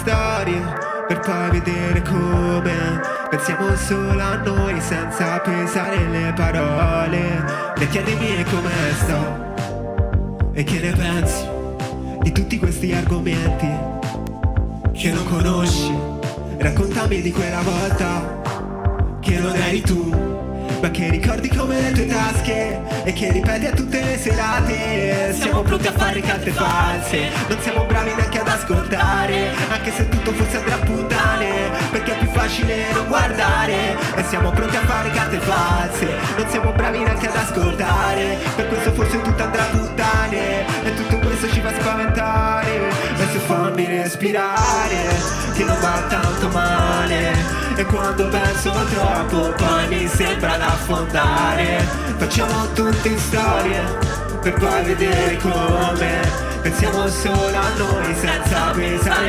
storie per poi vedere come pensiamo solo a noi senza pesare le parole. Le chiedimi come sto e che ne pensi di tutti questi argomenti che non conosci. Raccontami di quella volta che non eri tu ma che ricordi come le tue tasche e che ripeti a tutte le serate siamo pronti a fare carte false non siamo bravi neanche ad ascoltare anche se tutto andrà a puttane perché è più facile non guardare e siamo pronti a fare carte false non siamo bravi neanche ad ascoltare per questo forse tutto andrà a puttane e tutto questo ci fa spaventare e se fammi respirare che non va tanto male e quando penso troppo poi mi sembra da affondare Facciamo tutte storie per poi vedere come Pensiamo solo a noi senza pensare